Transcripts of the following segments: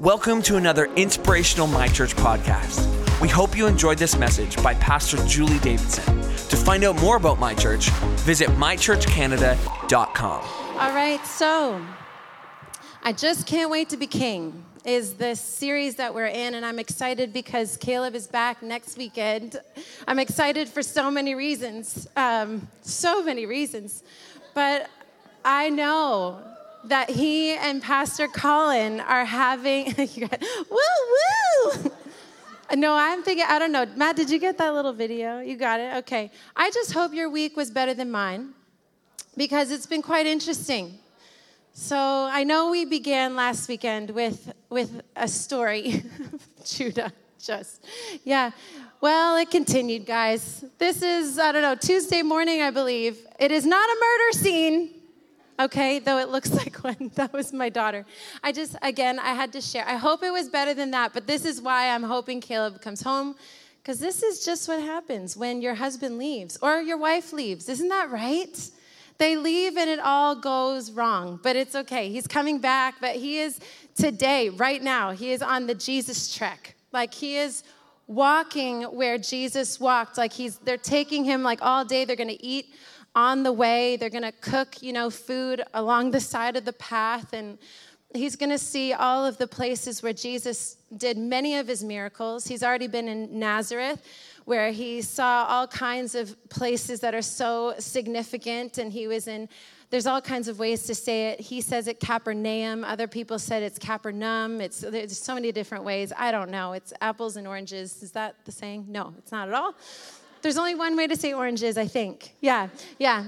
Welcome to another inspirational My Church podcast. We hope you enjoyed this message by Pastor Julie Davidson. To find out more about My Church, visit mychurchcanada.com. All right, so I just can't wait to be king is this series that we're in, and I'm excited because Caleb is back next weekend. I'm excited for so many reasons, um, so many reasons. But I know that he and Pastor Colin are having, woo woo. No, I'm thinking, I don't know. Matt, did you get that little video? You got it? Okay. I just hope your week was better than mine because it's been quite interesting. So I know we began last weekend with, with a story. Judah, just, yeah. Well, it continued, guys. This is, I don't know, Tuesday morning, I believe. It is not a murder scene okay? Though it looks like one. That was my daughter. I just, again, I had to share. I hope it was better than that, but this is why I'm hoping Caleb comes home, because this is just what happens when your husband leaves or your wife leaves. Isn't that right? They leave and it all goes wrong, but it's okay. He's coming back, but he is today, right now, he is on the Jesus trek. Like he is walking where Jesus walked. Like he's, they're taking him like all day. They're to eat on the way. They're going to cook, you know, food along the side of the path. And he's going to see all of the places where Jesus did many of his miracles. He's already been in Nazareth, where he saw all kinds of places that are so significant. And he was in, there's all kinds of ways to say it. He says it Capernaum. Other people said it's Capernaum. It's, there's so many different ways. I don't know. It's apples and oranges. Is that the saying? No, it's not at all. There's only one way to say oranges, I think. Yeah, yeah.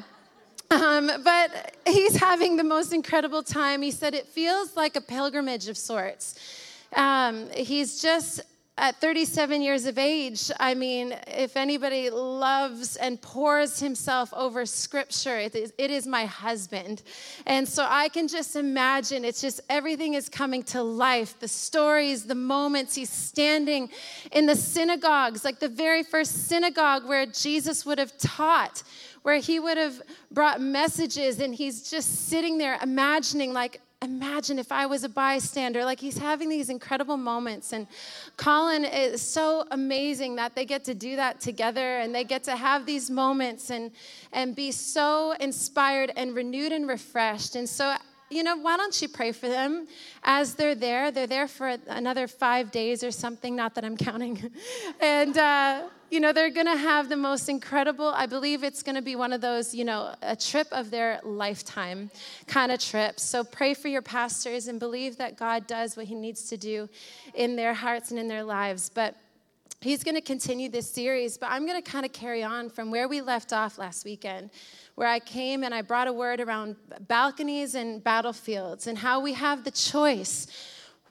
Um, but he's having the most incredible time. He said it feels like a pilgrimage of sorts. Um, he's just at 37 years of age, I mean, if anybody loves and pours himself over scripture, it is, it is, my husband. And so I can just imagine it's just everything is coming to life the stories, the moments. He's standing in the synagogues, like the very first synagogue where Jesus would have taught where he would have brought messages and he's just sitting there imagining like imagine if I was a bystander. Like he's having these incredible moments. And Colin is so amazing that they get to do that together and they get to have these moments and, and be so inspired and renewed and refreshed. And so you know, why don't you pray for them as they're there? They're there for another five days or something, not that I'm counting. and, uh, you know, they're going to have the most incredible, I believe it's going to be one of those, you know, a trip of their lifetime kind of trips. So pray for your pastors and believe that God does what he needs to do in their hearts and in their lives. But he's going to continue this series, but I'm going to kind of carry on from where we left off last weekend, where I came and I brought a word around balconies and battlefields and how we have the choice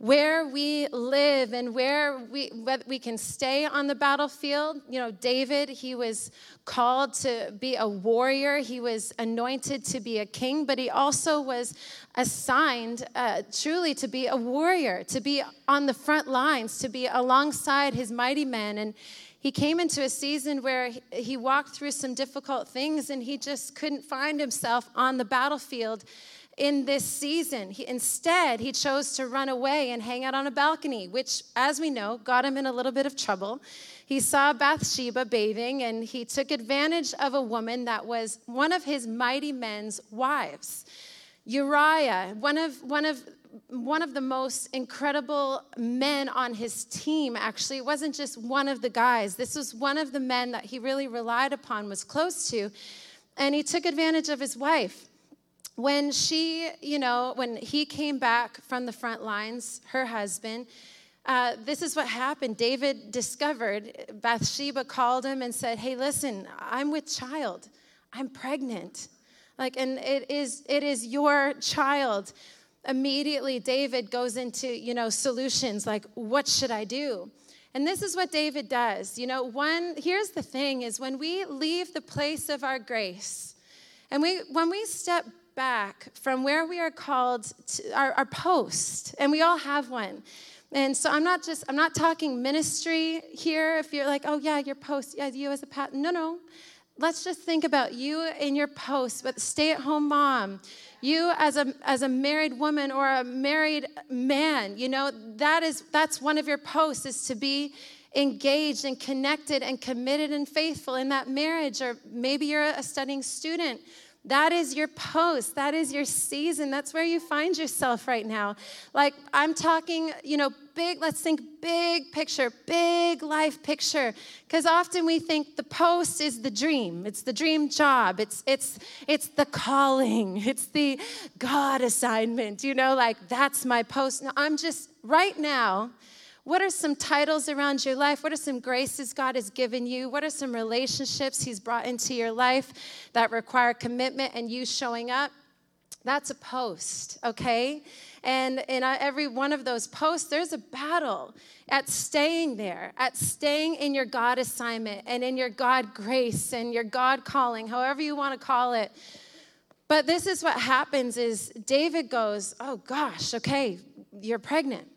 where we live and where we, we can stay on the battlefield. You know, David, he was called to be a warrior, he was anointed to be a king, but he also was assigned uh, truly to be a warrior, to be on the front lines, to be alongside his mighty men. And he came into a season where he walked through some difficult things and he just couldn't find himself on the battlefield in this season. He, instead, he chose to run away and hang out on a balcony, which, as we know, got him in a little bit of trouble. He saw Bathsheba bathing and he took advantage of a woman that was one of his mighty men's wives. Uriah, one of, one of one of the most incredible men on his team actually it wasn't just one of the guys this was one of the men that he really relied upon was close to and he took advantage of his wife when she, you know, when he came back from the front lines, her husband, uh, this is what happened. David discovered, Bathsheba called him and said, Hey, listen, I'm with child. I'm pregnant. Like, and it is, it is your child. Immediately, David goes into, you know, solutions like, what should I do? And this is what David does. You know, one, here's the thing is when we leave the place of our grace, and we, when we step back from where we are called to our, our post, and we all have one. And so I'm not just, I'm not talking ministry here. If you're like, oh yeah, your post, yeah, you as a pat. No, no. Let's just think about you in your post, but stay at home mom, You as a as a married woman or a married man, you know, that is that's one of your posts is to be engaged and connected and committed and faithful in that marriage or maybe you're a studying student that is your post. That is your season. That's where you find yourself right now. Like, I'm talking, you know, big, let's think big picture, big life picture. Because often we think the post is the dream. It's the dream job. It's, it's, it's the calling. It's the God assignment, you know, like that's my post. Now, I'm just, right now, what are some titles around your life? What are some graces God has given you? What are some relationships He's brought into your life that require commitment and you showing up? That's a post, okay? And in every one of those posts, there's a battle at staying there, at staying in your God assignment and in your God grace and your God calling, however you want to call it. But this is what happens is David goes, "Oh gosh, okay, you're pregnant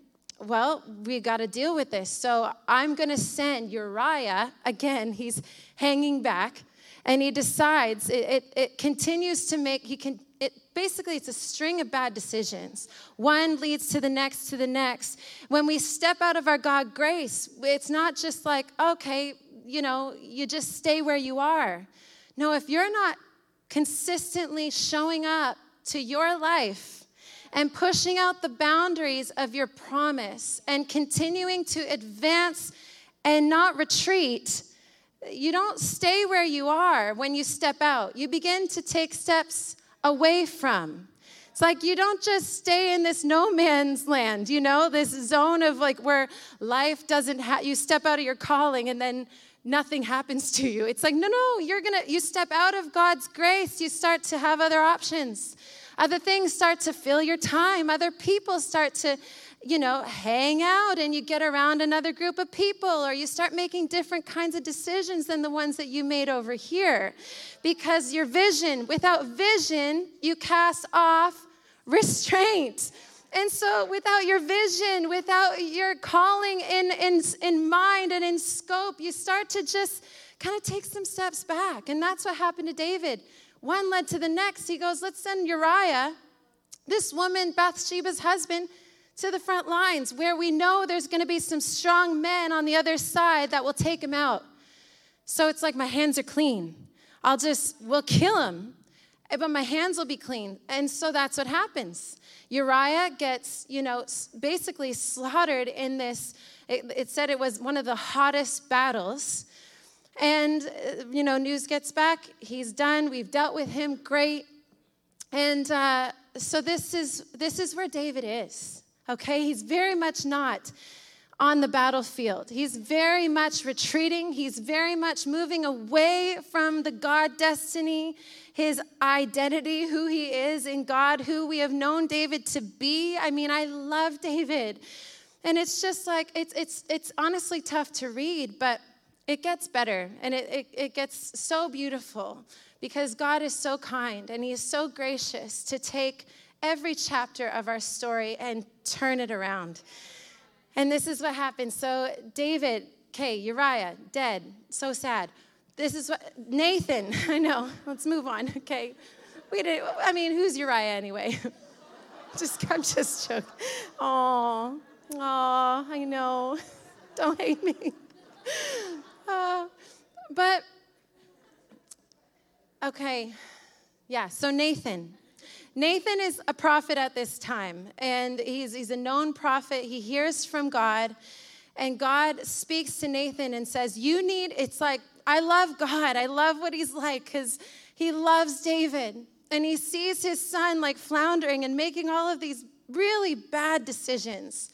well, we got to deal with this. So I'm going to send Uriah, again, he's hanging back, and he decides, it, it, it, continues to make, he can, it basically, it's a string of bad decisions. One leads to the next, to the next. When we step out of our God grace, it's not just like, okay, you know, you just stay where you are. No, if you're not consistently showing up to your life, and pushing out the boundaries of your promise and continuing to advance and not retreat, you don't stay where you are when you step out. You begin to take steps away from. It's like you don't just stay in this no man's land, you know, this zone of like where life doesn't have, you step out of your calling and then nothing happens to you. It's like, no, no, you're gonna, you step out of God's grace, you start to have other options. Other things start to fill your time. Other people start to, you know, hang out and you get around another group of people or you start making different kinds of decisions than the ones that you made over here. Because your vision, without vision, you cast off restraint. And so, without your vision, without your calling in, in, in mind and in scope, you start to just kind of take some steps back. And that's what happened to David. One led to the next. He goes, Let's send Uriah, this woman, Bathsheba's husband, to the front lines where we know there's going to be some strong men on the other side that will take him out. So it's like my hands are clean. I'll just, we'll kill him, eh, but my hands will be clean. And so that's what happens. Uriah gets, you know, basically slaughtered in this, it, it said it was one of the hottest battles. And, uh, you know, news gets back. He's done. We've dealt with him. Great. And uh, so this is, this is where David is, okay? He's very much not on the battlefield. He's very much retreating. He's very much moving away from the God destiny, his identity, who he is in God, who we have known David to be. I mean, I love David. And it's just like, it's, it's, it's honestly tough to read, but it gets better and it, it, it, gets so beautiful because God is so kind and He is so gracious to take every chapter of our story and turn it around. And this is what happened. So, David, okay, Uriah, dead, so sad. This is what, Nathan, I know, let's move on, okay. We did, I mean, who's Uriah anyway? just, I'm just joking. Oh, oh, I know. Don't hate me. Uh, but, okay, yeah, so Nathan. Nathan is a prophet at this time, and he's, he's a known prophet. He hears from God, and God speaks to Nathan and says, You need, it's like, I love God. I love what he's like because he loves David. And he sees his son like floundering and making all of these really bad decisions.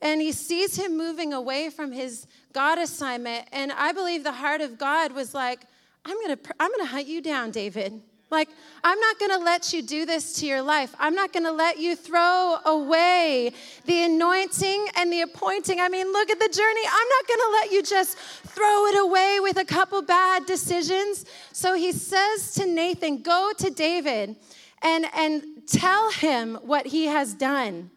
And he sees him moving away from his God assignment. And I believe the heart of God was like, I'm gonna, I'm gonna hunt you down, David. Like, I'm not gonna let you do this to your life. I'm not gonna let you throw away the anointing and the appointing. I mean, look at the journey. I'm not gonna let you just throw it away with a couple bad decisions. So he says to Nathan, Go to David and, and tell him what he has done.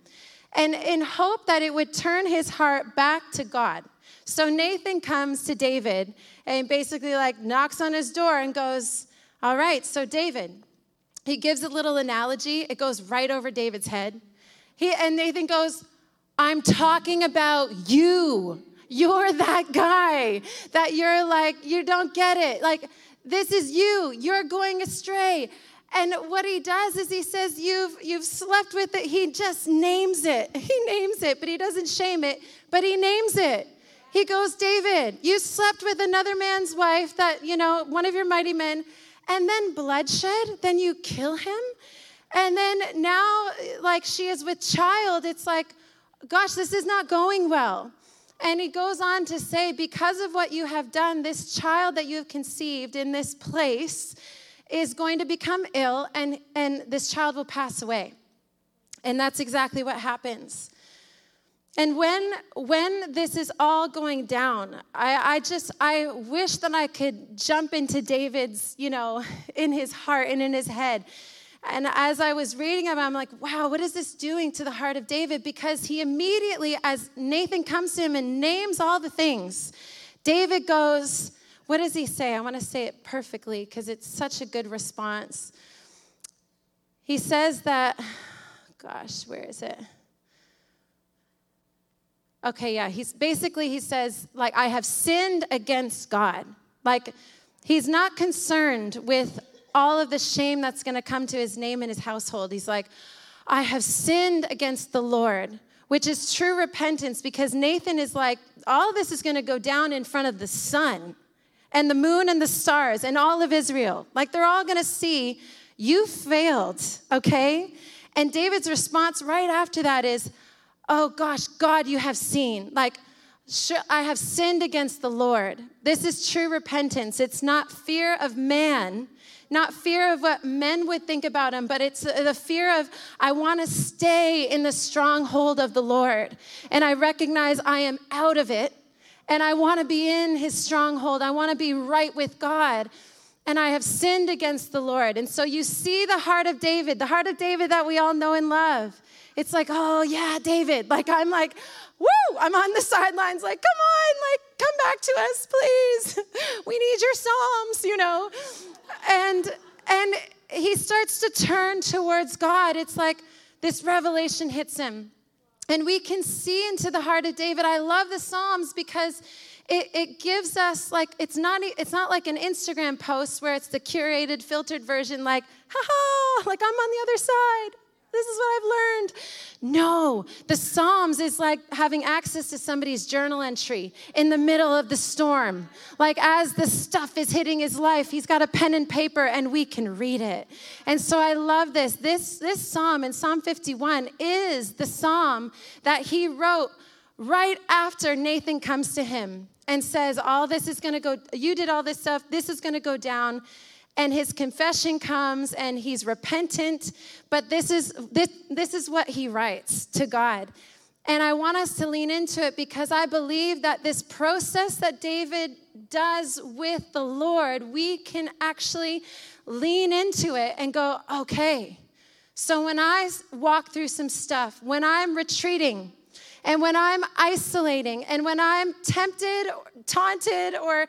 And in hope that it would turn his heart back to God. So Nathan comes to David and basically like knocks on his door and goes, All right, so David, he gives a little analogy. It goes right over David's head. He, and Nathan goes, I'm talking about you. You're that guy that you're like, you don't get it. Like, this is you. You're going astray. And what he does is he says, You've, you've slept with it. He just names it. He names it, but he doesn't shame it, but he names it. He goes, David, you slept with another man's wife that, you know, one of your mighty men, and then bloodshed, then you kill him. And then now, like she is with child, it's like, gosh, this is not going well. And he goes on to say, because of what you have done, this child that you have conceived in this place is going to become ill and, and this child will pass away. And that's exactly what happens. And when when this is all going down, I, I just I wish that I could jump into David's, you know, in his heart and in his head. And as I was reading him, I'm like, wow, what is this doing to the heart of David? Because he immediately, as Nathan comes to him and names all the things, David goes, what does he say? I want to say it perfectly because it's such a good response. He says that, gosh, where is it? Okay, yeah, he's basically, he says, like, I have sinned against God. Like, he's not concerned with all of the shame that's going to come to his name and his household. He's like, I have sinned against the Lord, which is true repentance because Nathan is like, all this is going to go down in front of the sun and the moon and the stars and all of Israel. Like, they're all going to see you failed, okay? And David's response right after that is, oh gosh, God, you have seen. Like, I have sinned against the Lord. This is true repentance. It's not fear of man, not fear of what men would think about him, but it's the fear of, I want to stay in the stronghold of the Lord. And I recognize I am out of it, and I want to be in his stronghold. I want to be right with God. And I have sinned against the Lord. And so you see the heart of David, the heart of David that we all know and love. It's like, oh, yeah, David. Like, I'm like, woo, I'm on the sidelines, like, come on, like, come back to us, please. we need your Psalms, you know? And, and he starts to turn towards God. It's like this revelation hits him. And we can see into the heart of David. I love the Psalms because it, it, gives us like it's not it's not like an Instagram post where it's the curated, filtered version, like, haha, like I'm on the other side. This is what I've learned. No, the Psalms is like having access to somebody's journal entry in the middle of the storm. Like as the stuff is hitting his life, he's got a pen and paper and we can read it. And so I love this. This this psalm in Psalm 51 is the psalm that he wrote right after Nathan comes to him and says, All this is gonna go, you did all this stuff, this is gonna go down and his confession comes and he's repentant but this is this, this is what he writes to god. And i want us to lean into it because i believe that this process that david does with the lord we can actually lean into it and go okay so when i walk through some stuff when i'm retreating and when I'm isolating and when I'm tempted, taunted, or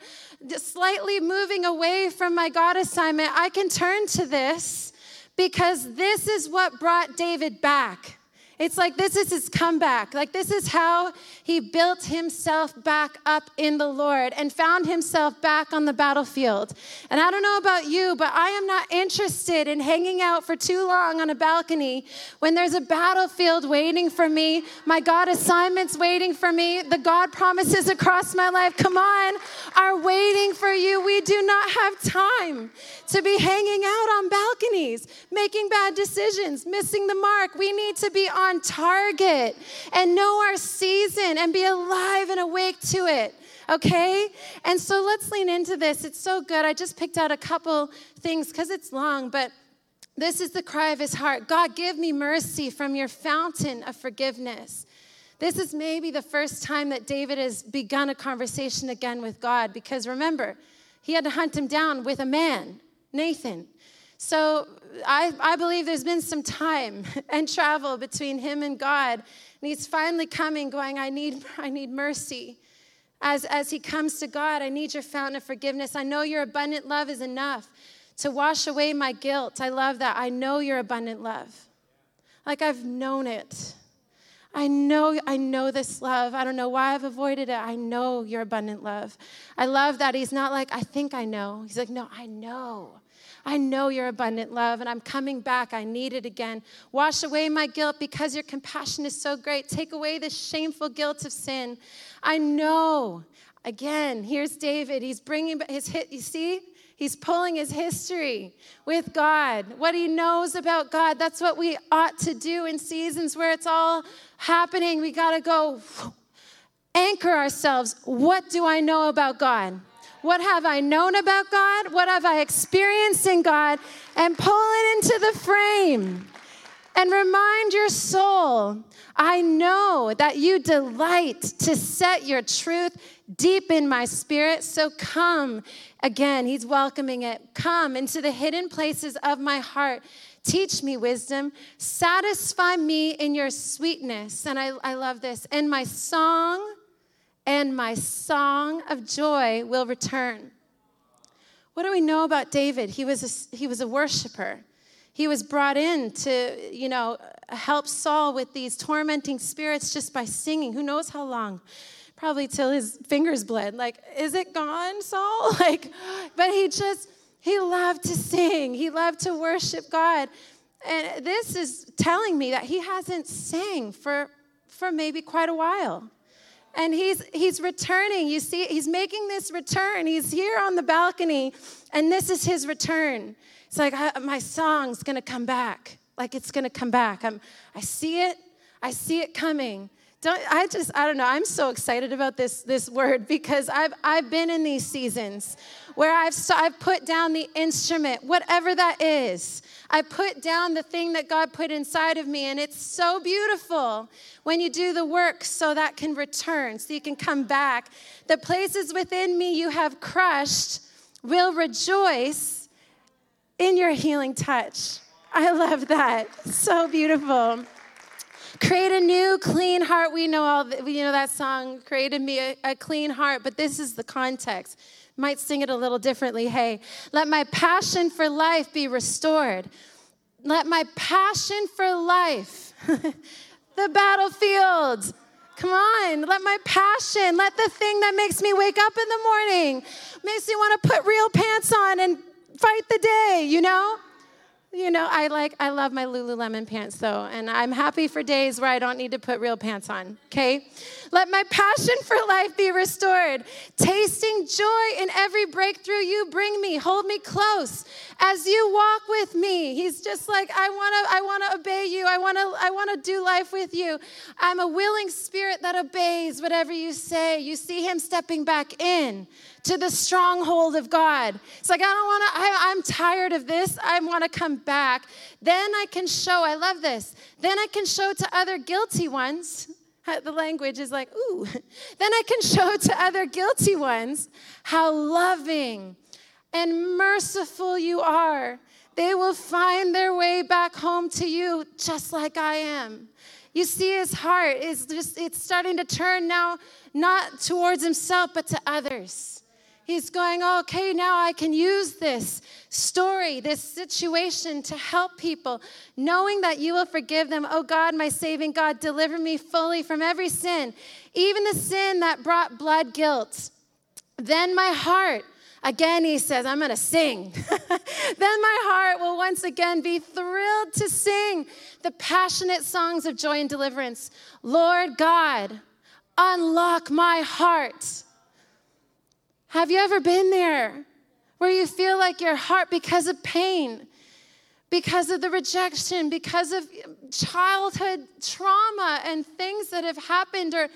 slightly moving away from my God assignment, I can turn to this because this is what brought David back. It's like this is his comeback. Like this is how he built himself back up in the Lord and found himself back on the battlefield. And I don't know about you, but I am not interested in hanging out for too long on a balcony when there's a battlefield waiting for me, my God assignments waiting for me, the God promises across my life, come on, are waiting for you. We do not have time to be hanging out on balconies, making bad decisions, missing the mark. We need to be on on target and know our season and be alive and awake to it. Okay? And so let's lean into this. It's so good. I just picked out a couple things because it's long, but this is the cry of his heart God, give me mercy from your fountain of forgiveness. This is maybe the first time that David has begun a conversation again with God because remember, he had to hunt him down with a man, Nathan. So I, I believe there's been some time and travel between him and God. And he's finally coming, going, I need, I need mercy. As, as he comes to God, I need your fountain of forgiveness. I know your abundant love is enough to wash away my guilt. I love that. I know your abundant love. Like I've known it. I know, I know this love. I don't know why I've avoided it. I know your abundant love. I love that he's not like, I think I know. He's like, no, I know. I know your abundant love, and I'm coming back. I need it again. Wash away my guilt because your compassion is so great. Take away the shameful guilt of sin. I know. Again, here's David. He's bringing his hit. You see? He's pulling his history with God, what he knows about God. That's what we ought to do in seasons where it's all happening. We got to go anchor ourselves. What do I know about God? What have I known about God? What have I experienced in God? And pull it into the frame and remind your soul I know that you delight to set your truth deep in my spirit. So come again, he's welcoming it. Come into the hidden places of my heart. Teach me wisdom. Satisfy me in your sweetness. And I, I love this. And my song and my song of joy will return. What do we know about David? He was a, he was a worshiper. He was brought in to, you know, help Saul with these tormenting spirits just by singing. Who knows how long? Probably till his fingers bled. Like, is it gone, Saul? Like, but he just, he loved to sing. He loved to worship God. And this is telling me that he hasn't sang for, for maybe quite a while and he's he's returning you see he's making this return he's here on the balcony and this is his return it's like, my song's gonna come back. Like it's gonna come back. I'm, I see it. I see it coming. Don't, I just, I don't know. I'm so excited about this, this word because I've, I've been in these seasons where I've, I've put down the instrument, whatever that is. I put down the thing that God put inside of me, and it's so beautiful when you do the work so that can return, so you can come back. The places within me you have crushed will rejoice in your healing touch. I love that. So beautiful. Create a new clean heart. We know all we know that song, created me a, a clean heart, but this is the context. Might sing it a little differently. Hey, let my passion for life be restored. Let my passion for life, the battlefield, Come on, let my passion, let the thing that makes me wake up in the morning, makes me want to put real pants on and fight the day, you know? You know, I like, I love my Lululemon pants though, and I'm happy for days where I don't need to put real pants on, okay? Let my passion for life be restored, tasting joy in every breakthrough you bring me. Hold me close as you walk with me. He's just like, I wanna, I wanna obey you. I wanna, I wanna do life with you. I'm a willing spirit that obeys whatever you say. You see him stepping back in to the stronghold of God. It's like, I don't want to, I'm tired of this. I want to come back. Then I can show, I love this. Then I can show to other guilty ones. The language is like, ooh. Then I can show to other guilty ones how loving and merciful you are. They will find their way back home to you just like I am. You see, his heart is just, it's starting to turn now, not towards himself, but to others. He's going, okay, now I can use this story, this situation to help people, knowing that you will forgive them. Oh God, my saving God, deliver me fully from every sin, even the sin that brought blood guilt. Then my heart, again, he says, I'm going to sing. then my heart will once again be thrilled to sing the passionate songs of joy and deliverance. Lord God, unlock my heart have you ever been there where you feel like your heart, because of pain, because of the rejection, because of childhood trauma and things that have happened, or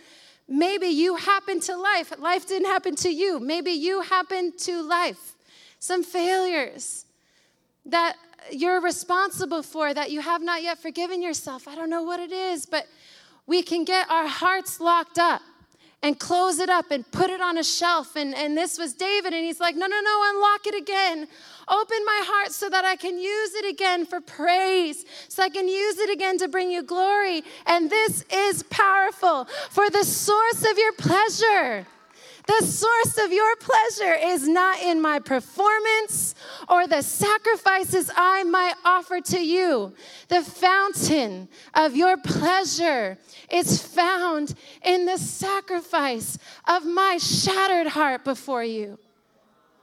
maybe you happened to life, life didn't happen to you, maybe you happened to life, some failures that you're responsible for that you have not yet forgiven yourself. I don't know what it is, but we can get our hearts locked up and close it up and put it on a shelf. And, and this was David, and he's like, No, no, no, unlock it again. Open my heart so that I can use it again for praise, so I can use it again to bring you glory. And this is powerful for the source of your pleasure. The source of your pleasure is not in my performance or the sacrifices I might offer to you. The fountain of your pleasure is found in the sacrifice of my shattered heart before you.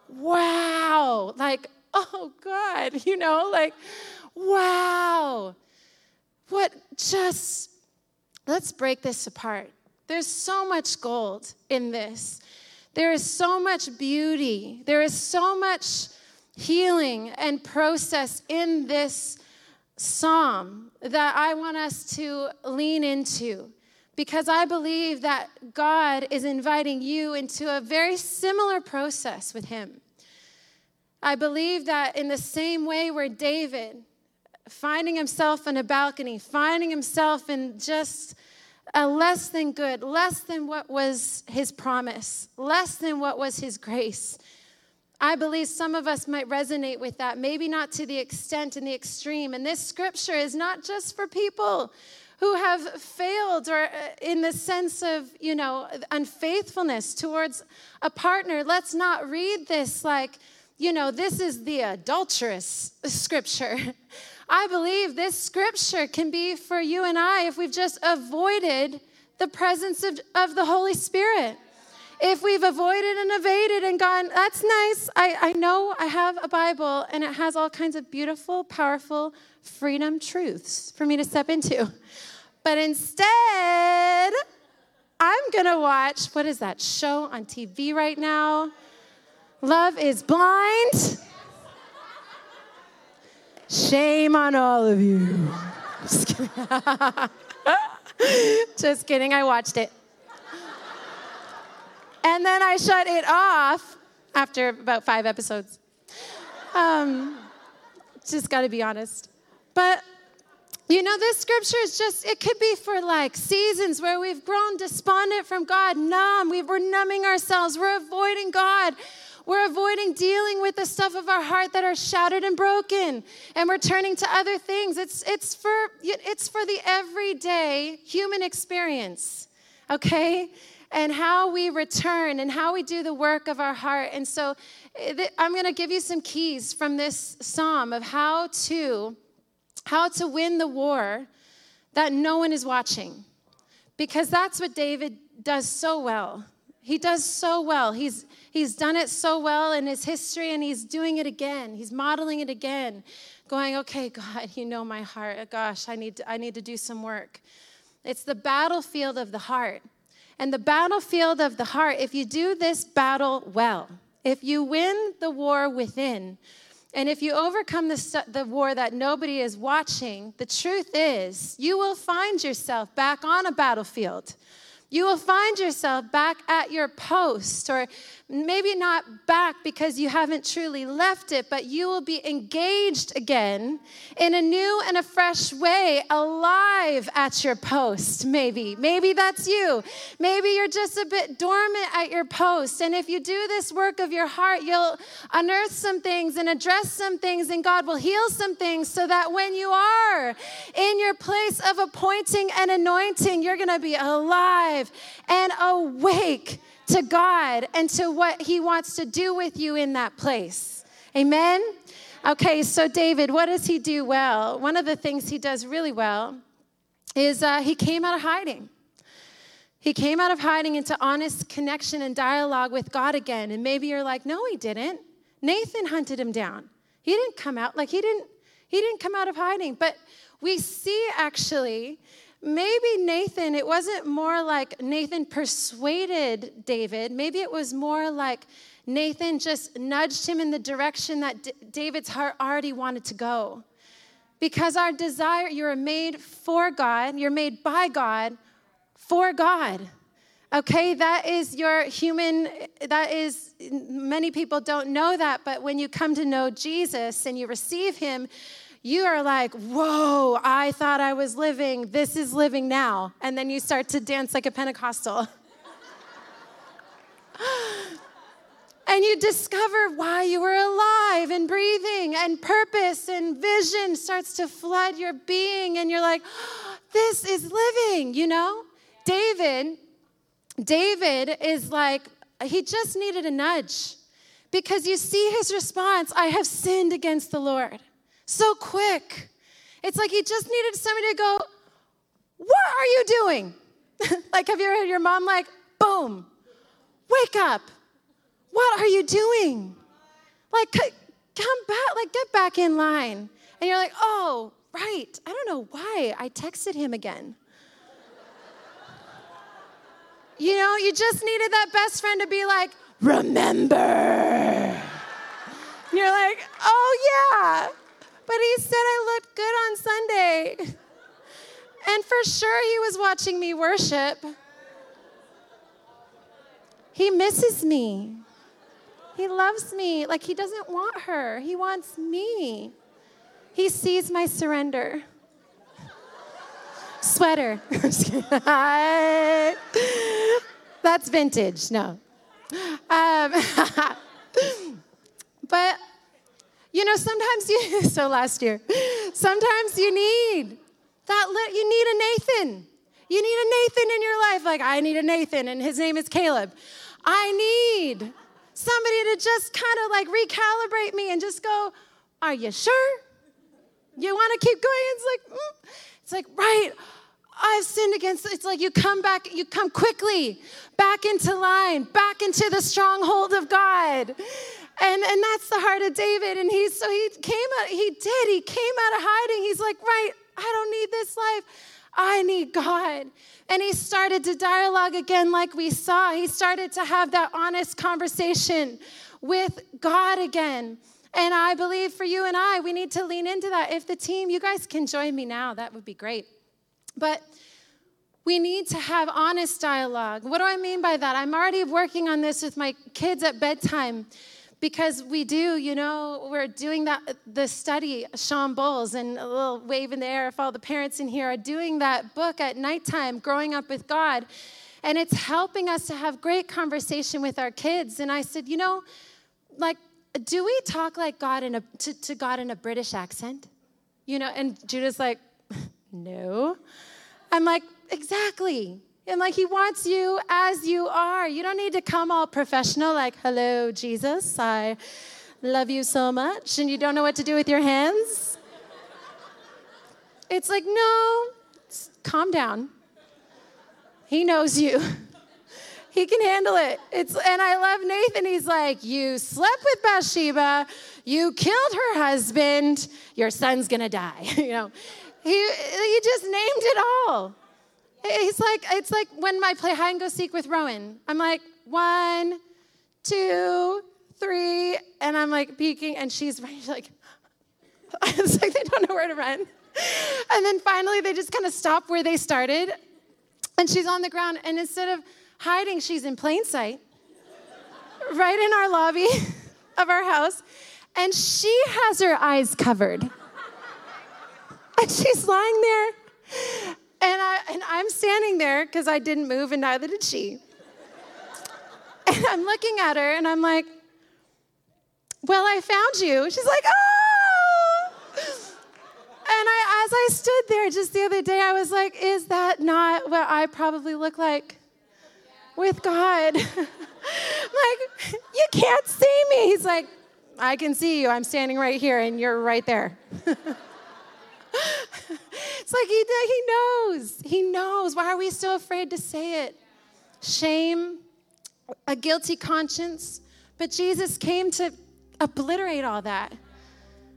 Wow. Like, oh God, you know, like, wow. What just, let's break this apart. There's so much gold in this. There is so much beauty. There is so much healing and process in this psalm that I want us to lean into because I believe that God is inviting you into a very similar process with Him. I believe that in the same way where David, finding himself in a balcony, finding himself in just a less than good, less than what was his promise, less than what was his grace. I believe some of us might resonate with that, maybe not to the extent and the extreme. And this scripture is not just for people who have failed or uh, in the sense of, you know, unfaithfulness towards a partner. Let's not read this like, you know, this is the adulterous scripture. I believe this scripture can be for you and I if we've just avoided the presence of, of the Holy Spirit. If we've avoided and evaded and gone, that's nice. I, I know I have a Bible and it has all kinds of beautiful, powerful freedom truths for me to step into. But instead, I'm gonna watch what is that show on TV right now? Love is blind. Shame on all of you. Just kidding. Just kidding. I watched it. And then I shut it off after about five episodes. Um, just got to be honest. But you know, this scripture is just, it could be for like seasons where we've grown despondent from God, numb, we we're numbing ourselves, we're avoiding God. We're avoiding dealing with the stuff of our heart that are shattered and broken, and we're turning to other things. It's, it's, for, it's for the everyday human experience, okay? And how we return and how we do the work of our heart. And so eh, I'm going to give you some keys from this psalm of how to how to win the war that no one is watching. Because that's what David does so well. He does so well. He's He's done it so well in his history and he's doing it again. He's modeling it again, going, okay, God, you know my heart. Gosh, I need to, I need to do some work. It's the battlefield of the heart. And the battlefield of the heart, if you do this battle well, if you win the war within, and if you overcome the, the war that nobody is watching, the truth is you will find yourself back on a battlefield. You will find yourself back at your post, or maybe not back because you haven't truly left it, but you will be engaged again in a new and a fresh way, alive at your post, maybe. Maybe that's you. Maybe you're just a bit dormant at your post. And if you do this work of your heart, you'll unearth some things and address some things, and God will heal some things so that when you are in your place of appointing and anointing, you're gonna be alive alive and awake to God and to what He wants to do with you in that place. Amen? Okay, so David, what does he do well? One of the things he does really well is uh, he came out of hiding. He came out of hiding into honest connection and dialogue with God again. And maybe you're like, no, he didn't. Nathan hunted him down. He didn't come out like he didn't. He didn't come out of hiding. But we see actually maybe Nathan, it wasn't more like Nathan persuaded David. Maybe it was more like Nathan just nudged him in the direction that D- David's heart already wanted to go. Because our desire, you're made for God, you're made by God for God. Okay, that is your human, that is, many people don't know that, but when you come to know Jesus and you receive Him, you are like, whoa, I thought I was living. This is living now. And then you start to dance like a Pentecostal. and you discover why you were alive and breathing, and purpose and vision starts to flood your being. And you're like, this is living, you know? David, David is like he just needed a nudge because you see his response I have sinned against the Lord. So quick. It's like he just needed somebody to go, What are you doing? like, have you ever heard your mom, like, boom, wake up. What are you doing? Like, come back, like, get back in line. And you're like, Oh, right. I don't know why I texted him again. you know, you just needed that best friend to be like, Remember. And you're like, Oh, yeah. But he said I looked good on Sunday. And for sure, he was watching me worship. He misses me. He loves me. Like, he doesn't want her, he wants me. He sees my surrender. Sweater. That's vintage. No. Um, but you know, sometimes you, so last year, sometimes you need that, you need a Nathan. You need a Nathan in your life. Like, I need a Nathan, and his name is Caleb. I need somebody to just kind of like recalibrate me and just go, Are you sure? You want to keep going? It's like, mm. it's like, right. I've sinned against. It's like you come back, you come quickly back into line, back into the stronghold of God. And, and that's the heart of David. And he so he came out, he did, he came out of hiding. He's like, right, I don't need this life. I need God. And he started to dialogue again, like we saw. He started to have that honest conversation with God again. And I believe for you and I, we need to lean into that. If the team, you guys can join me now, that would be great. But we need to have honest dialogue. What do I mean by that? I'm already working on this with my kids at bedtime because we do, you know, we're doing that the study, Sean Bowles, and a little wave in the air if all the parents in here are doing that book at nighttime, Growing Up with God. And it's helping us to have great conversation with our kids. And I said, you know, like, do we talk like God in a to, to God in a British accent? You know, and Judah's like, no. I'm like, exactly. And like he wants you as you are. You don't need to come all professional, like, hello, Jesus, I love you so much, and you don't know what to do with your hands. It's like, no, calm down. He knows you. He can handle it. It's and I love Nathan. He's like, you slept with Bathsheba, you killed her husband, your son's gonna die. you know, he he just named it all. He's like, it's like when I play hide and go seek with Rowan. I'm like, one, two, three, and I'm like peeking, and she's running. She's like, it's like they don't know where to run. And then finally, they just kind of stop where they started, and she's on the ground. And instead of hiding, she's in plain sight, right in our lobby of our house, and she has her eyes covered. And she's lying there and, I, and I'm standing there because I didn't move and neither did she. And I'm looking at her and I'm like, Well, I found you. She's like, Oh! And I, as I stood there just the other day, I was like, Is that not what I probably look like with God? like, you can't see me. He's like, I can see you. I'm standing right here and you're right there. it's like he, he knows. He knows. Why are we so afraid to say it? Shame, a guilty conscience. But Jesus came to obliterate all that.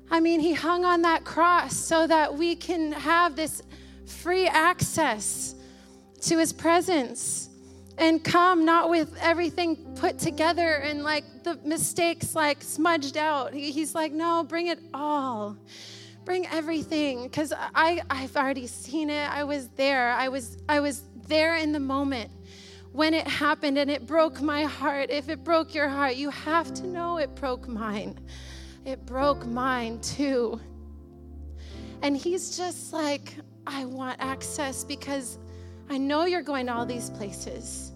I mean, he hung on that cross so that we can have this free access to his presence and come not with everything put together and like the mistakes like smudged out. He's like, no, bring it all bring everything because I, I've already seen it. I was there. I was, I was there in the moment when it happened and it broke my heart. If it broke your heart, you have to know it broke mine. It broke mine too. And he's just like, I want access because I know you're going to all these places.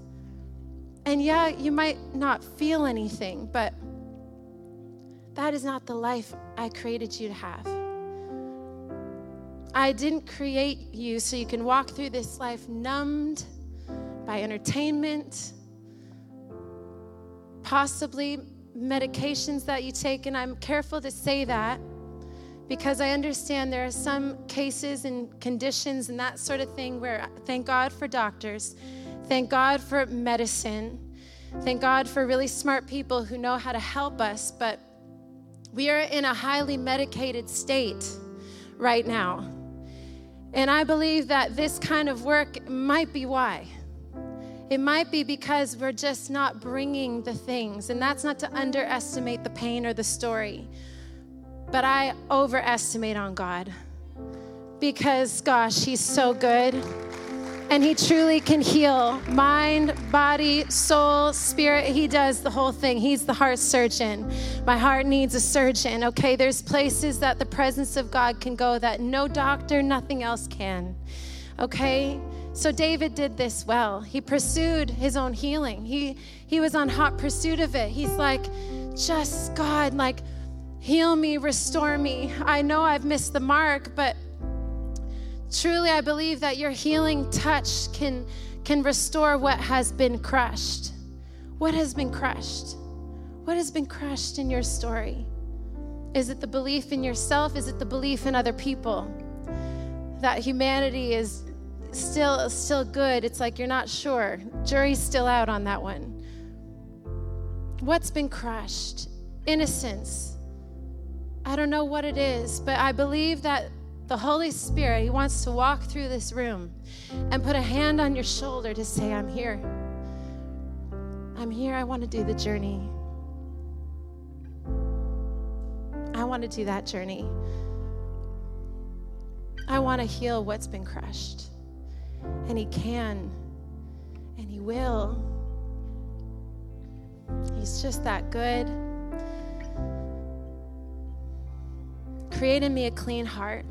And yeah, you might not feel anything, but that is not the life I created you to have. I didn't create you so you can walk through this life numbed by entertainment, possibly medications that you take, and I'm careful to say that because I understand there are some cases and conditions and that sort of thing where thank God for doctors, thank God for medicine, thank God for really smart people who know how to help us, but we are in a highly medicated state right now. And I believe that this kind of work might be why. It might be because we're just not bringing the things, and that's not to underestimate the pain or the story. But I overestimate on God because, gosh, He's so good. And He truly can heal mind, body, soul, spirit. He does the whole thing. He's the heart surgeon. My heart needs a surgeon. Okay, there's places that the presence of God can go that no doctor, nothing else can. Okay? So David did this well. He pursued his own healing. He he was on hot pursuit of it. He's like, just God, like Heal me, restore me. I know I've missed the mark, but truly I believe that your healing touch can, can restore what has been crushed. What has been crushed? What has been crushed in your story? Is it the belief in yourself? Is it the belief in other people? That humanity is still still good. It's like you're not sure. Jury's still out on that one. What's been crushed? Innocence I don't know what it is, but I believe that the Holy Spirit, He wants to walk through this room and put a hand on your shoulder to say, I'm here. I'm here. I want to do the journey. I want to do that journey. I want to heal what's been crushed. And He can, and He will. He's just that good. Create in me a clean heart.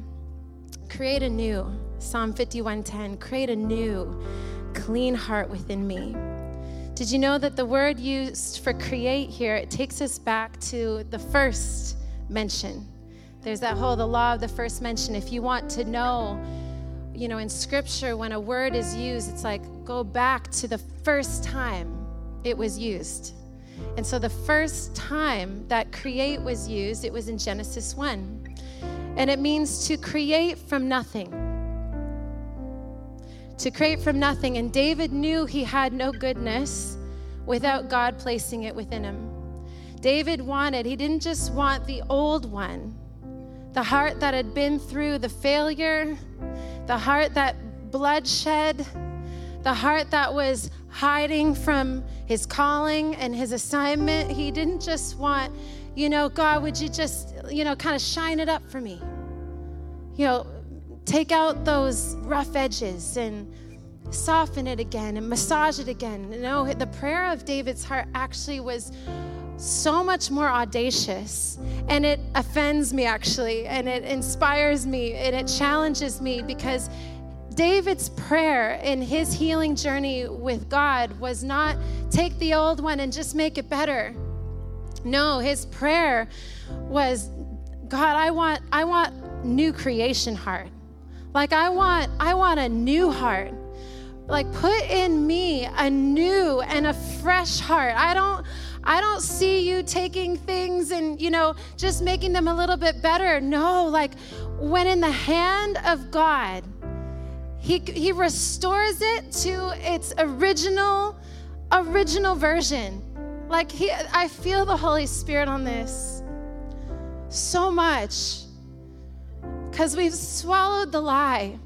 Create a new, Psalm 51:10, create a new, clean heart within me. Did you know that the word used for create here, it takes us back to the first mention. There's that whole the law of the first mention. If you want to know, you know, in scripture when a word is used, it's like go back to the first time it was used. And so the first time that create was used, it was in Genesis 1 and it means to create from nothing. To create from nothing. And David knew he had no goodness without God placing it within him. David wanted, he didn't just want the old one, the heart that had been through the failure, the heart that bloodshed, the heart that was hiding from his calling and his assignment. He didn't just want you know, God, would you just, you know, kind of shine it up for me? You know, take out those rough edges and soften it again and massage it again. You know, the prayer of David's heart actually was so much more audacious and it offends me actually and it inspires me and it challenges me because David's prayer in his healing journey with God was not take the old one and just make it better. No, his prayer was, God, I want, I want new creation heart. Like I want, I want a new heart. Like put in me a new and a fresh heart. I don't, I don't see you taking things and, you know, just making them a little bit better. No, like when in the hand of God, he, he restores it to its original, original version. Like he, I feel the Holy Spirit on this so much because we've swallowed the lie.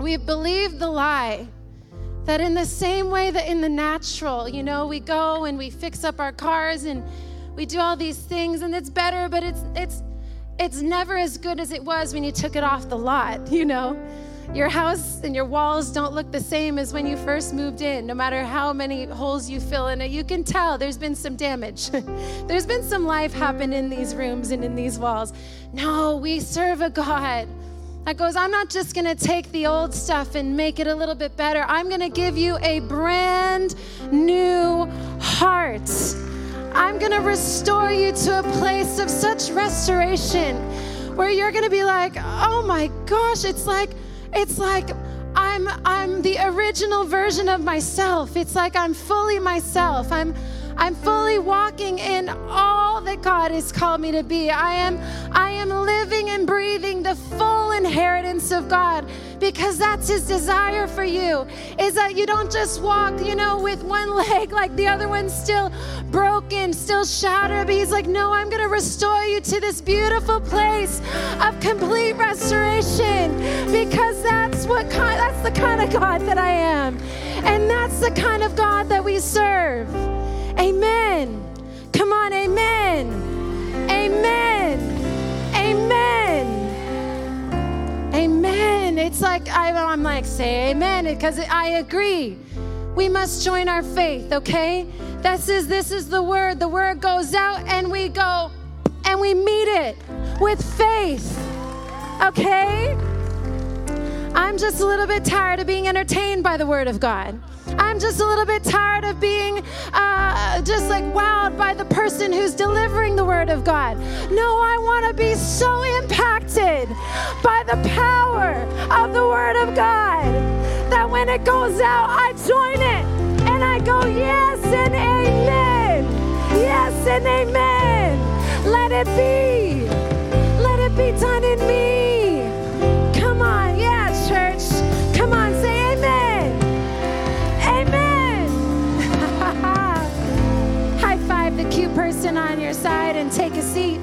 We've believed the lie that in the same way that in the natural, you know, we go and we fix up our cars and we do all these things and it's better, but it's it's it's never as good as it was when you took it off the lot, you know. Your house and your walls don't look the same as when you first moved in, no matter how many holes you fill in it. You can tell there's been some damage. there's been some life happen in these rooms and in these walls. No, we serve a God that goes, I'm not just to take the old stuff and make it a little bit better. I'm to give you a brand new heart. I'm to restore you to a place of such restoration where you're to be like, oh my gosh, it's like, it's like I'm I'm the original version of myself. It's like I'm fully myself. I'm I'm fully walking in all that God has called me to be. I am I am living and breathing the full inheritance of God because that's his desire for you is that you don't just walk, you know, with one leg like the other one's still broken, still shattered. But he's like, "No, I'm going to restore you to this beautiful place of complete restoration because that's what kind, that's the kind of God that I am. And that's the kind of God that we serve." Amen. Come on, amen. Amen. Amen. Amen. It's like I, am like, say amen, because I agree. We must join our faith, okay? This is this is the word. The word goes out and we go and we meet it with faith. Okay? I'm just a little bit tired of being entertained by the word of God. I'm just a little bit tired of being uh, just like wowed by the person who's delivering the word of God. No, I want to be so impacted by the power of the word of God that when it goes out, I join it and I go, yes and amen. Yes and amen. Let it be. Let it be done in me. Person on your side and take a seat.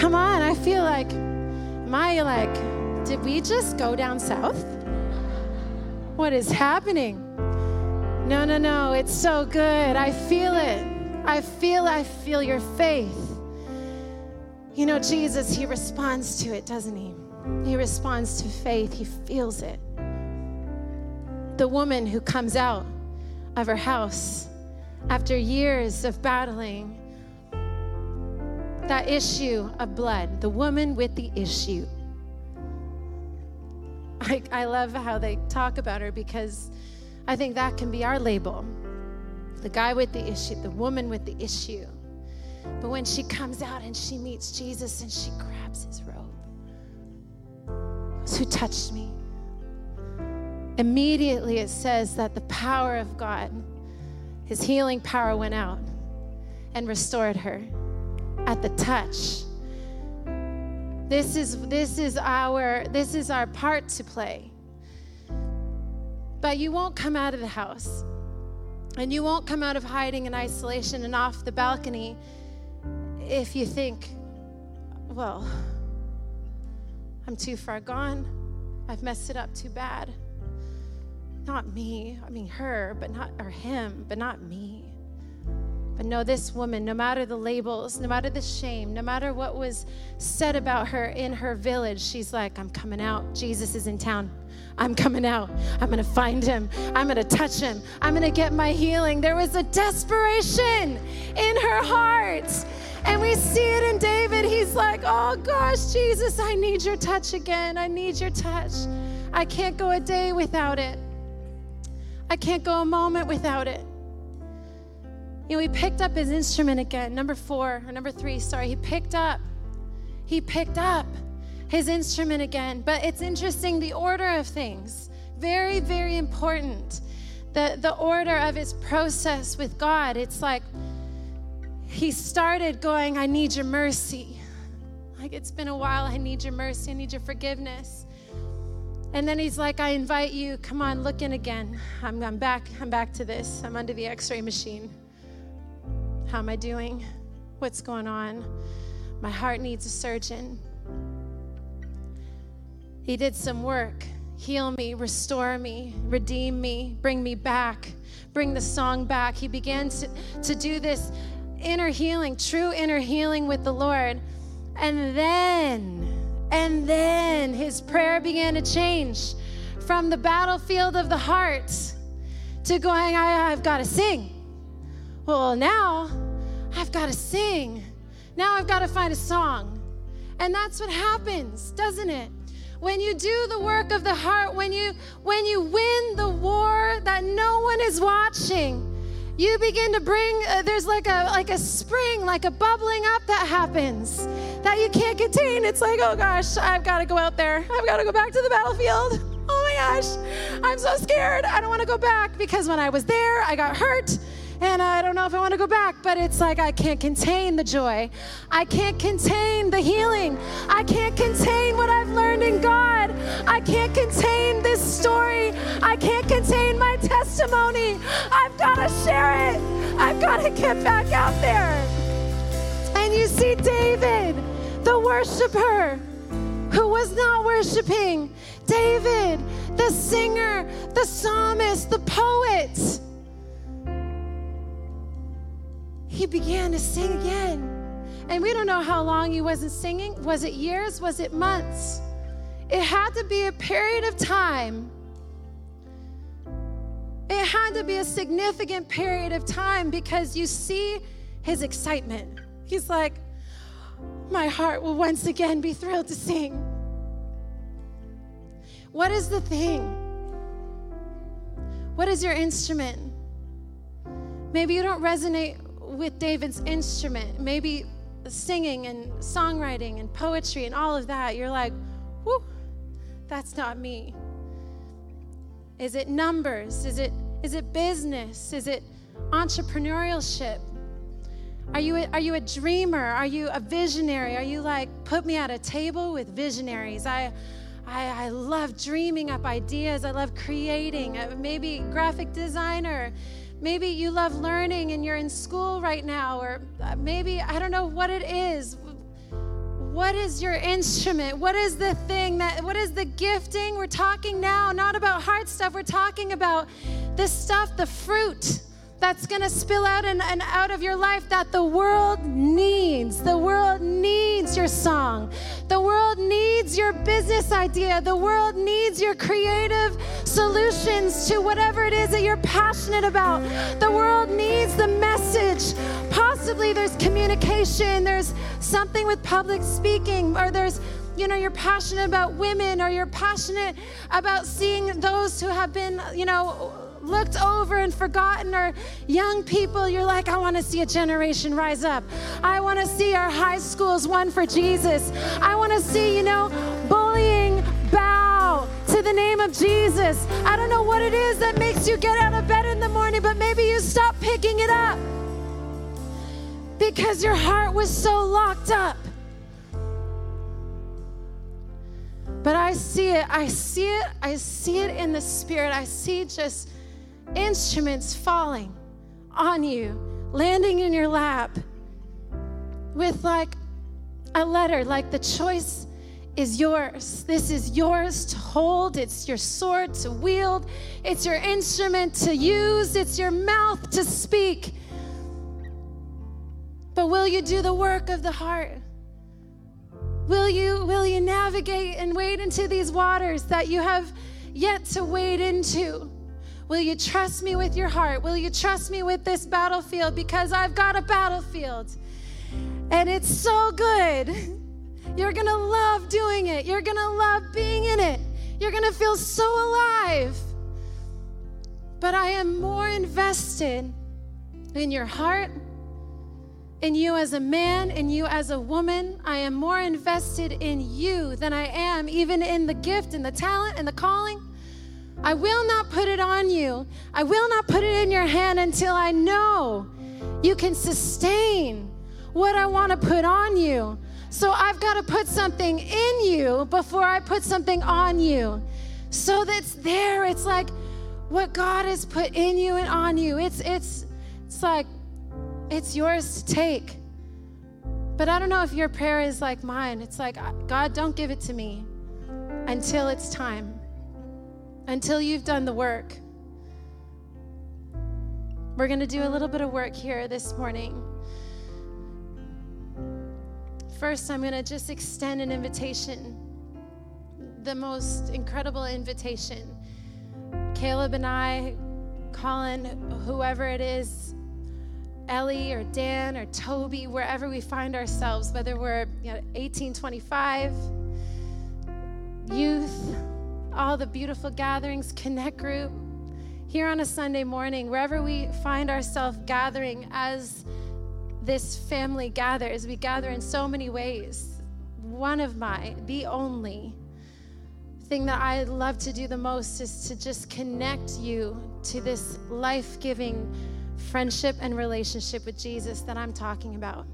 Come on, I feel like, am I like, did we just go down south? What is happening? No, no, no, it's so good. I feel it. I feel I feel your faith. You know, Jesus, he responds to it, doesn't he? He responds to faith, he feels it. The woman who comes out of her house after years of battling that issue of blood, the woman with the issue. I, I love how they talk about her because I think that can be our label. The guy with the issue, the woman with the issue. But when she comes out and she meets Jesus and she grabs his robe, who touched me? Immediately it says that the power of God his healing power went out and restored her at the touch. This is, this is our this is our part to play. But you won't come out of the house. And you won't come out of hiding in isolation and off the balcony if you think, well, I'm too far gone. I've messed it up too bad. Not me, I mean her, but not, or him, but not me. But no, this woman, no matter the labels, no matter the shame, no matter what was said about her in her village, she's like, I'm coming out. Jesus is in town. I'm coming out. I'm going to find him. I'm going to touch him. I'm going to get my healing. There was a desperation in her heart. And we see it in David. He's like, Oh gosh, Jesus, I need your touch again. I need your touch. I can't go a day without it. I can't go a moment without it. You know, he picked up his instrument again. Number four, or number three, sorry. He picked up. He picked up his instrument again. But it's interesting the order of things. Very, very important. The, the order of his process with God. It's like he started going, I need your mercy. Like it's been a while. I need your mercy. I need your forgiveness. And then he's like, I invite you, come on, look in again. I'm, I'm back, I'm back to this. I'm under the x ray machine. How am I doing? What's going on? My heart needs a surgeon. He did some work heal me, restore me, redeem me, bring me back, bring the song back. He began to, to do this inner healing, true inner healing with the Lord. And then and then his prayer began to change from the battlefield of the heart to going, I, have got to sing. Well, now I've got to sing. Now I've got to find a song. And that's what happens, doesn't it? When you do the work of the heart, when you when you win the war that no one is watching, you begin to bring uh, there's like a like a spring like a bubbling up that happens that you can't contain. It's like oh gosh i've got to go out there. I've got to go back to the battlefield. Oh my gosh i'm so scared. I don't want to go back because when i was there i got hurt and I don't know if I want to go back, but it's like I can't contain the joy. I can't contain the healing. I can't contain what I've learned in God. I can't contain this story. I can't contain my testimony. I've got to share it. I've got to get back out there. And you see David, the worshiper, who was not worshiping. David, the singer, the psalmist, the poet he began to sing again. And we don't know how long he wasn't singing. Was it years? Was it months? It had to be a period of time. It had to be a significant period of time because you see his excitement. He's like, My heart will once again be thrilled to sing. What is the thing? What is your instrument? Maybe you don't resonate with David's instrument, maybe singing and songwriting and poetry and all of that, you're like, whoo, that's not me. Is it numbers? Is it is it business? Is it entrepreneurship? Are you a, are you a dreamer? Are you a visionary? Are you like put me at a table with visionaries? I I, I love dreaming up ideas. I love creating. Uh, maybe graphic designer. Maybe you love learning and you're in school right now, or uh, maybe I don't know what it is. What is your instrument? What is the thing that, what is the gifting? We're talking now not about hard stuff, we're talking about the stuff, the fruit that's going to spill out and, and, out of your life that the world needs. The world needs your song. The world needs your business idea. The world needs your creative solutions to whatever it is that you're passionate about. The world needs the message. Possibly there's communication, there's something with public speaking, or there's you know you're passionate about women or you're passionate about seeing those who have been you know looked over and forgotten, or young people, you're like, I want to see a generation rise up. I want to see our high schools won for Jesus. I want to see, you know, bullying bow to the name of Jesus. I don't know what it is that makes you get out of bed in the morning, but maybe you stop picking it up because your heart was so locked up. But I see it, I see it, I see it in the spirit. I see just instruments falling on you, landing in your lap with like a letter, like the choice is yours. This is yours to hold. It's your sword to wield. It's your instrument to use. It's your mouth to speak. But will you do the work of the heart? Will you will you navigate and wade into these waters that you have yet to wade into? Will you trust me with your heart? Will you trust me with this battlefield? Because I've got a battlefield and it's so good. You're gonna love doing it, you're gonna love being in it, you're gonna feel so alive. But I am more invested in your heart, in you as a man, in you as a woman. I am more invested in you than I am even in the gift and the talent and the calling. I will not put it on you. I will not put it in your hand until I know you can sustain what I want to put on you. So I've got to put something in you before I put something on you. So that's there. It's like what God has put in you and on you. It's it's it's like it's yours to take. But I don't know if your prayer is like mine. It's like God, don't give it to me until it's time until you've done the work. We're going to do a little bit of work here this morning. First, I'm going to just extend an invitation, the most incredible invitation. Caleb and I, Colin, whoever it is, Ellie or Dan or Toby, wherever we find ourselves, whether we're you know, 1825, youth, all the beautiful gatherings, Connect Group, here on a Sunday morning, wherever we find ourselves gathering as this family gathers, we gather in so many ways. One of my, the only thing that I love to do the most is to just connect you to this life giving friendship and relationship with Jesus that I'm talking about.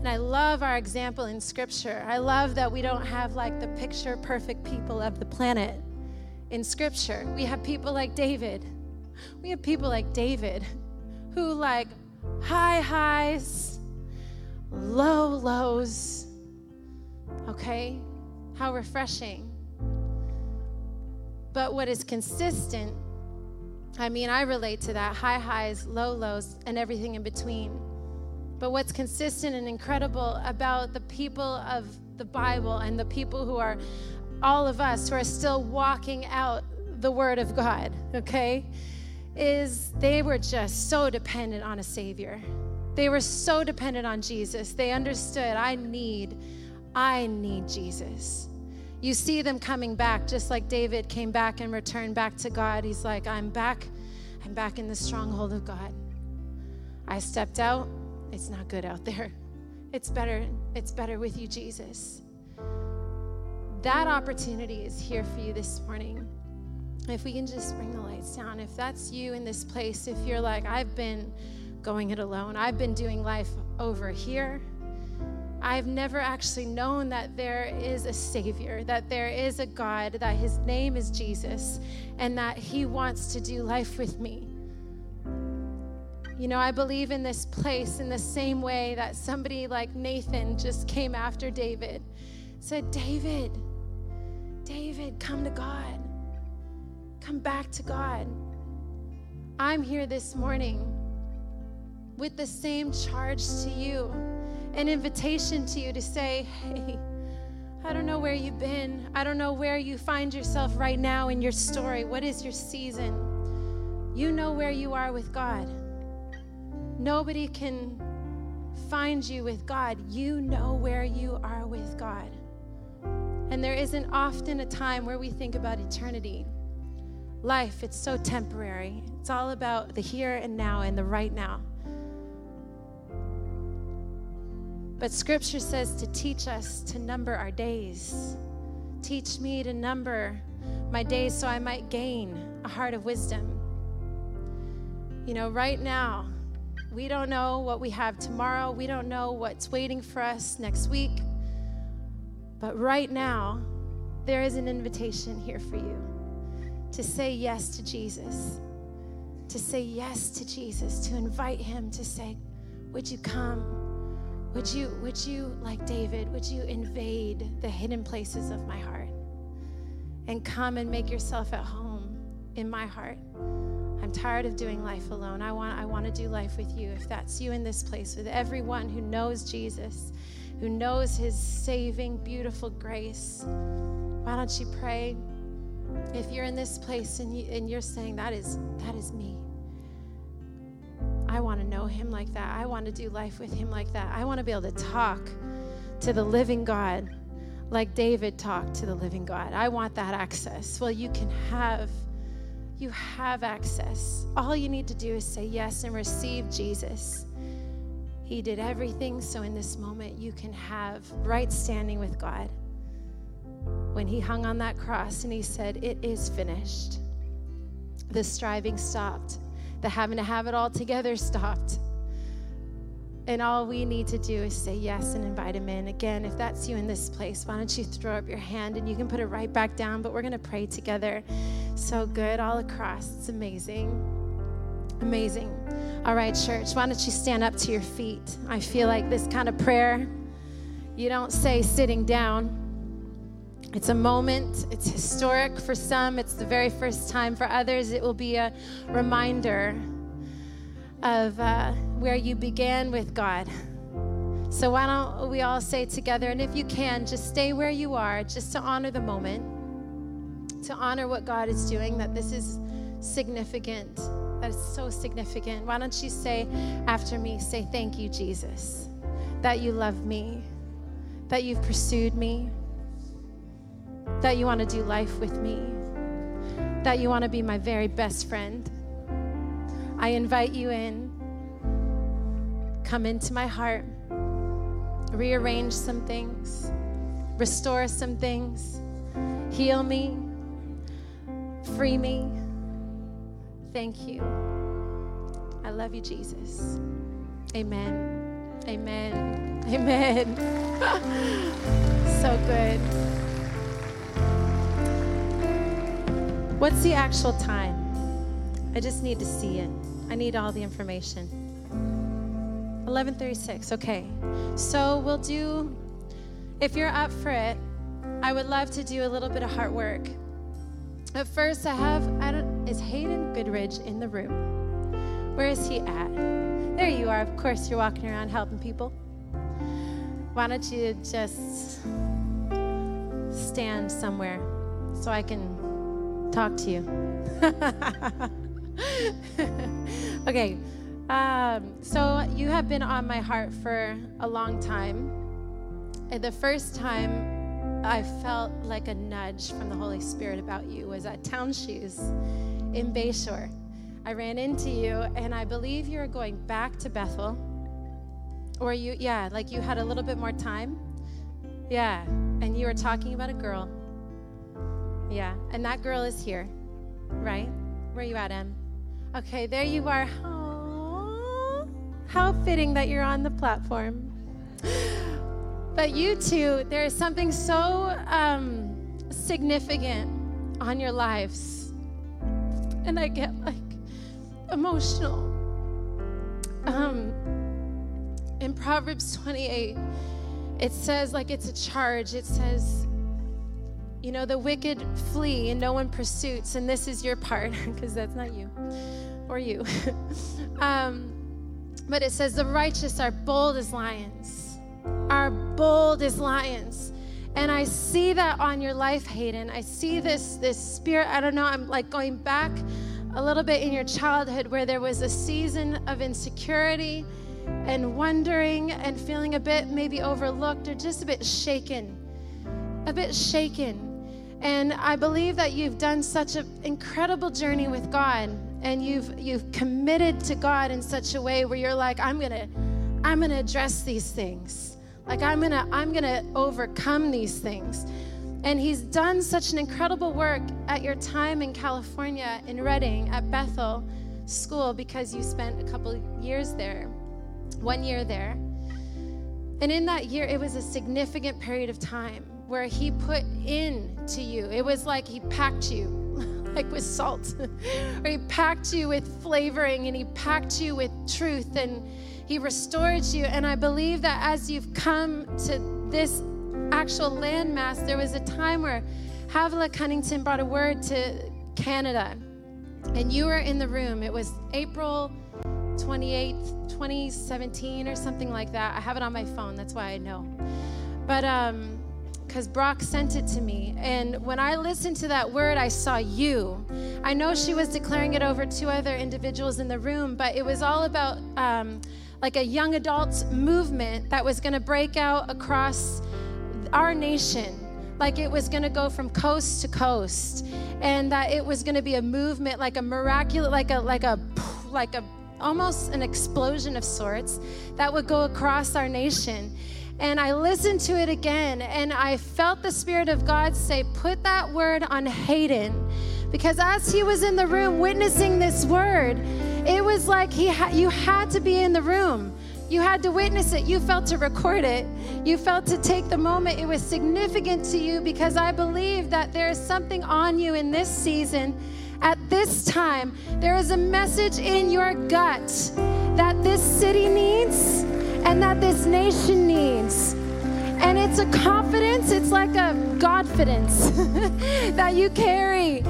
And I love our example in Scripture. I love that we don't have like the picture perfect people of the planet in Scripture. We have people like David. We have people like David who, like, high highs, low lows. Okay? How refreshing. But what is consistent, I mean, I relate to that high highs, low lows, and everything in between. But what's consistent and incredible about the people of the Bible and the people who are all of us who are still walking out the Word of God, okay, is they were just so dependent on a Savior. They were so dependent on Jesus. They understood, I need, I need Jesus. You see them coming back, just like David came back and returned back to God. He's like, I'm back. I'm back in the stronghold of God. I stepped out. It's not good out there. It's better. It's better with you, Jesus. That opportunity is here for you this morning. If we can just bring the lights down, if that's you in this place, if you're like, I've been going it alone, I've been doing life over here I've never actually known that there is a Savior, that there is a God, that His name is Jesus, and that He wants to do life with me. You know, I believe in this place in the same way that somebody like Nathan just came after David, said, David, David, come to God. Come back to God. I'm here this morning with the same charge to you an invitation to you to say, hey, I don't know where you've been. I don't know where you find yourself right now in your story. What is your season? You know where you are with God. Nobody can find you with God. You know where you are with God. And there isn't often a time where we think about eternity. Life, it's so temporary. It's all about the here and now and the right now. But scripture says to teach us to number our days. Teach me to number my days so I might gain a heart of wisdom. You know, right now, we don't know what we have tomorrow. We don't know what's waiting for us next week. But right now, there is an invitation here for you to say yes to Jesus, to say yes to Jesus, to invite Him to say, Would you come? Would you, would you, like David, would you invade the hidden places of my heart and come and make yourself at home in my heart? I'm tired of doing life alone. I want, I want to do life with you. If that's you in this place, with everyone who knows Jesus, who knows his saving, beautiful grace, why don't you pray? If you're in this place and, you, and you're saying, that is, that is me. I want to know him like that. I want to do life with him like that. I want to be able to talk to the living God like David talked to the living God. I want that access. Well, you can have you have access. All you need to do is say yes and receive Jesus. He did everything so in this moment you can have right standing with God. When he hung on that cross and he said, "It is finished." The striving stopped the having to have it all together stopped. And all we need to do is say yes and invite him in. Again, if that's you in this place, why don't you throw up your hand and you can put it right back down, but we're going to pray together. So good all across. It's amazing. Amazing. All right, church, why don't you stand up to your feet? I feel like this kind of prayer, you don't say sitting down. It's a moment, it's historic for some, it's the very first time for others. It will be a reminder of uh, where you began with God. So, why don't we all say together, and if you can, just stay where you are, just to honor the moment, to honor what God is doing, that this is significant, that is so significant. Why don't you say after me, say, Thank you, Jesus, that you love me, that you've pursued me that you want to do life with me, that you want to be my very best friend. I invite you in. Come into my heart, rearrange some things, restore some things, heal me, free me. Thank you. I love you, Jesus. Amen. Amen. Amen. so good. What's the actual time? I just need to see it. I need all the information. 11:36. Okay. So we'll do if you're up for it, I would love to do a little bit of heart work. At first, I have I don't is Hayden Goodridge in the room? Where is he at? There you are. Of course, you're walking around helping people. Why don't you just stand somewhere so I can talk to you? okay. Um, so you have been on my heart for a long time. The first time I felt like a nudge from the Holy Spirit about you was at Town Shoes in Bayshore. I ran into you, and I believe you were going back to Bethel. Or you, yeah, like you had a little bit more time. Yeah, and you were talking about a girl. Yeah, and that girl is here, right? Where you at, Em? Okay, there you are. Aww. How fitting that you're on the platform. But you two, there is something so um, significant on your lives. And I get like emotional. Um, in Proverbs 28, it says, like it's a charge, it says, you know, the wicked flee and no one pursues, and this is your part, because that's not you or you. um, but it says, the righteous are bold as lions, are bold as lions. And I see that on your life, Hayden. I see this this spirit. I don't know. I'm like going back a little bit in your childhood where there was a season of insecurity and wondering and feeling a bit maybe overlooked or just a bit shaken. A bit shaken. And I believe that you've done such an incredible journey with God and you've you've committed to God in such a way where you're like I'm to I'm going to address these things. Like I'm going to I'm going to overcome these things. And he's done such an incredible work at your time in California in Redding at Bethel School because you spent a couple years there. One year there. And in that year it was a significant period of time where he put in to you. It was like he packed you like with salt. or he packed you with flavoring and he packed you with truth and he restored you. And I believe that as you've come to this actual landmass, there was a time where Havilah Cunnington brought a word to Canada. And you were in the room. It was April 28th, 2017 or something like that. I have it on my phone. That's why I know. But um because Brock sent it to me. And when I listened to that word, I saw you. I know she was declaring it over two other individuals in the room, but it was all about um, like a young adults movement that was going to break out across our nation. Like it was going to go from coast to coast, and that it was going to be a movement, like a miraculous, like a like a like a almost an explosion of sorts that would go across our nation. And I listened to it again, and I felt the Spirit of God say, Put that word on Hayden. Because as he was in the room witnessing this word, it was like he ha- you had to be in the room. You had to witness it. You felt to record it. You felt to take the moment. It was significant to you because I believe that there is something on you in this season. At this time, there is a message in your gut that this city needs and that this nation needs. And it's a confidence, it's like a Godfidence that you carry.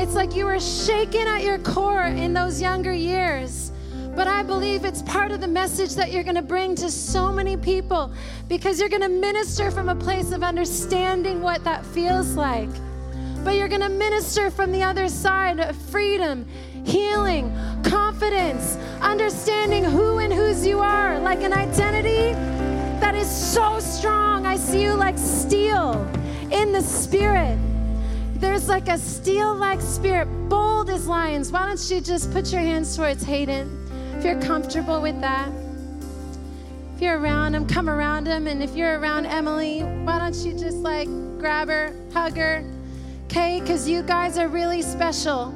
It's like you were shaken at your core in those younger years. But I believe it's part of the message that you're going to bring to so many people because you're going to minister from a place of understanding what that feels like. But you're going to minister from the other side of freedom, healing, confidence, understanding who and whose you are, like an identity that is so strong. I see you like steel in the spirit. There's like a steel like spirit, bold as lions. Why don't you just put your hands towards Hayden if you're comfortable with that? If you're around him, come around him. And if you're around Emily, why don't you just like grab her, hug her? Okay, because you guys are really special.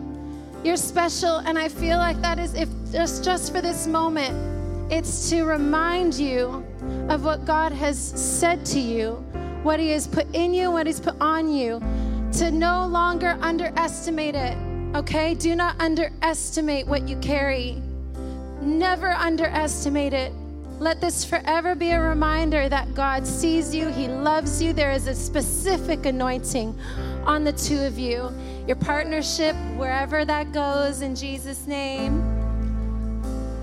You're special, and I feel like that is if just just for this moment, it's to remind you of what God has said to you, what He has put in you, what He's put on you, to no longer underestimate it. Okay? Do not underestimate what you carry. Never underestimate it. Let this forever be a reminder that God sees you, He loves you. There is a specific anointing on the two of you. Your partnership, wherever that goes, in Jesus' name,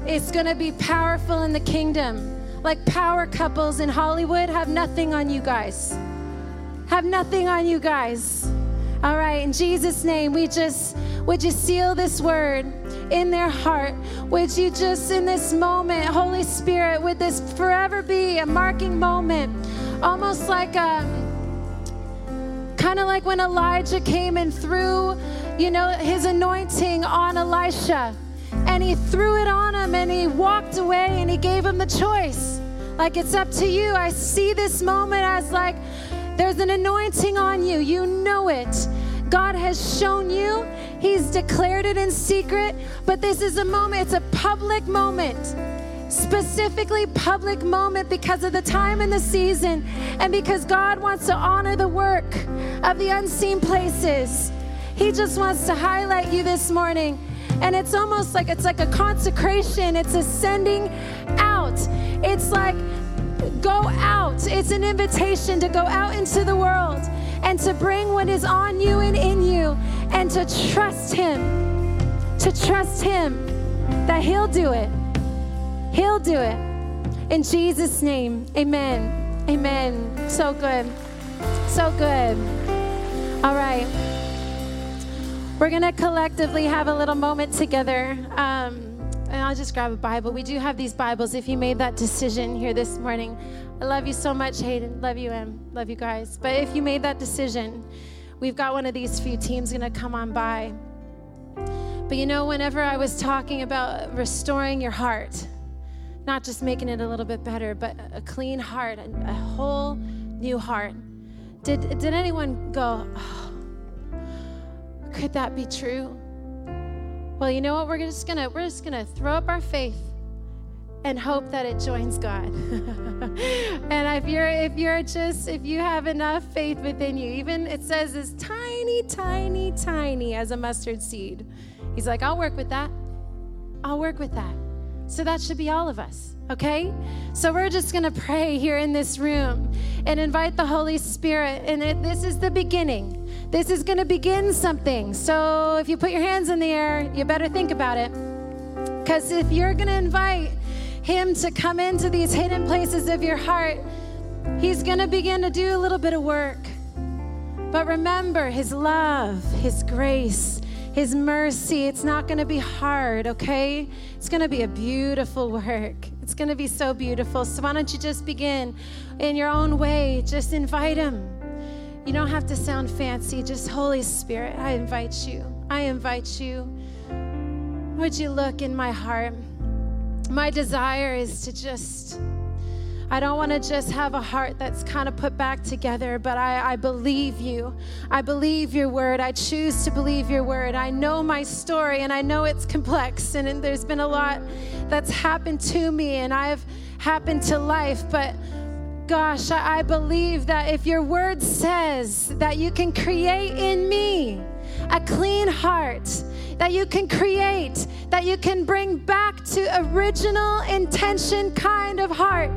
it's to be powerful in the kingdom. Like power couples in Hollywood have nothing on you guys. Have nothing on you guys. All right, in Jesus' name, we just, would you seal this word in their heart? Would you just, in this moment, Holy Spirit, would this forever be a marking moment? Almost like um, a, kind of like when Elijah came and threw, you know, his anointing on Elisha. And he threw it on him and he walked away and he gave him the choice. Like, it's up to you. I see this moment as like, there's an anointing on you. You know it. God has shown you. He's declared it in secret. But this is a moment, it's a public moment. Specifically, public moment because of the time and the season, and because God wants to honor the work of the unseen places. He just wants to highlight you this morning. And it's almost like it's like a consecration, it's a sending out. It's like go out. It's an invitation to go out into the world and to bring what is on you and in you and to trust Him. To trust Him that He'll do it. He'll do it. In Jesus' name, amen. Amen. So good. So good. All right. We're going to collectively have a little moment together. Um, and I'll just grab a Bible. We do have these Bibles if you made that decision here this morning. I love you so much, Hayden. Love you, Em. Love you guys. But if you made that decision, we've got one of these few teams going to come on by. But you know, whenever I was talking about restoring your heart, not just making it a little bit better, but a clean heart, and a whole new heart, did, did anyone go, oh, could that be true? Well, you know what? We're just gonna we're just gonna throw up our faith and hope that it joins God. and if you're if you're just if you have enough faith within you, even it says as tiny, tiny, tiny as a mustard seed. He's like, I'll work with that. I'll work with that. So that should be all of us, okay? So we're just gonna pray here in this room and invite the Holy Spirit. And it, this is the beginning. This is to begin something. So if you put your hands in the air, you better think about it. Because if you're to invite Him to come into these hidden places of your heart, He's to begin to do a little bit of work. But remember, His love, His grace, His mercy, it's not going to be hard, okay? It's going to be a beautiful work. It's going to be so beautiful. So why don't you just begin in your own way? Just invite Him. You don't have to sound fancy, just Holy Spirit, I invite you. I invite you. Would you look in my heart? My desire is to just, I don't want to just have a heart that's kind of put back together, but I, I believe you. I believe your word. I choose to believe your word. I know my story and I know it's complex and, and there's been a lot that's happened to me and I've happened to life, but gosh, I believe that if your word says that you can create in me a clean heart, that you can create, that you can bring back to original intention kind of heart.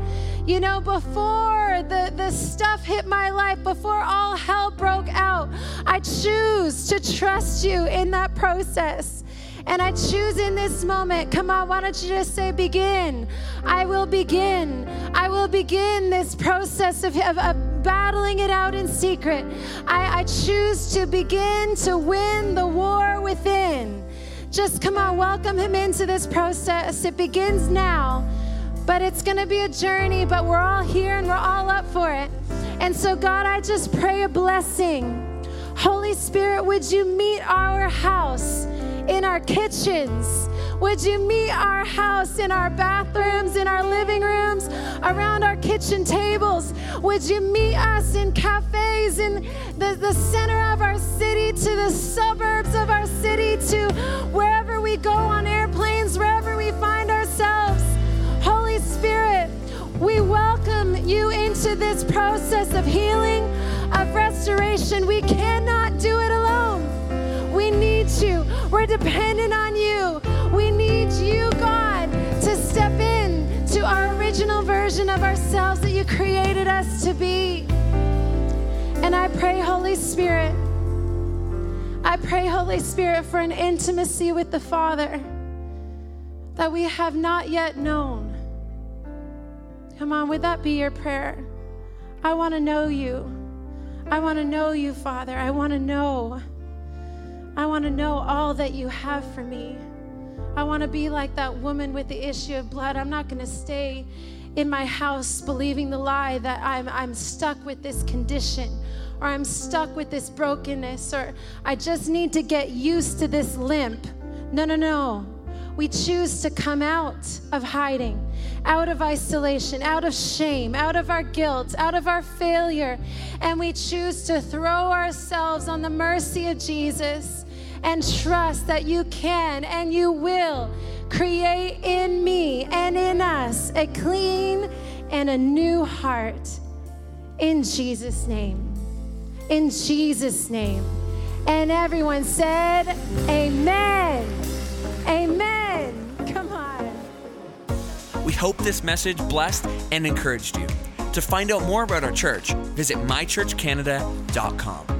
You know, before the, the stuff hit my life, before all hell broke out, I choose to trust you in that process. And I choose in this moment, come on, why don't you just say, begin? I will begin. I will begin this process of, of, of battling it out in secret. I, I choose to begin to win the war within. Just come on, welcome him into this process. It begins now, but it's going to be a journey, but we're all here and we're all up for it. And so, God, I just pray a blessing. Holy Spirit, would you meet our house? in our kitchens. Would you meet our house in our bathrooms, in our living rooms, around our kitchen tables? Would you meet us in cafes, in the, the center of our city, to the suburbs of our city, to wherever we go on airplanes, wherever we find ourselves? We welcome you into this process of healing, of restoration. We cannot do it alone. We need you. We're dependent on you. We need you, God, to step in to our original version of ourselves that you created us to be. And I pray, Holy Spirit, I pray, Holy Spirit, for an intimacy with the Father that we have not yet known. Come on, would that be your prayer? I want to know you. I want to know you, Father. I want to know. I want to know all that you have for me. I want to be like that woman with the issue of blood. I'm not going to stay in my house believing the lie that I'm, I'm stuck with this condition or I'm stuck with this brokenness or I just need to get used to this limp. No, no, no. We choose to come out of hiding, out of isolation, out of shame, out of our guilt, out of our failure, and we choose to throw ourselves on the mercy of Jesus and trust that you can and you will create in me and in us a clean and a new heart. In Jesus' name. In Jesus' name. And everyone said, Amen. Amen. Come on. We hope this message blessed and encouraged you. To find out more about our church, visit mychurchcanada.com.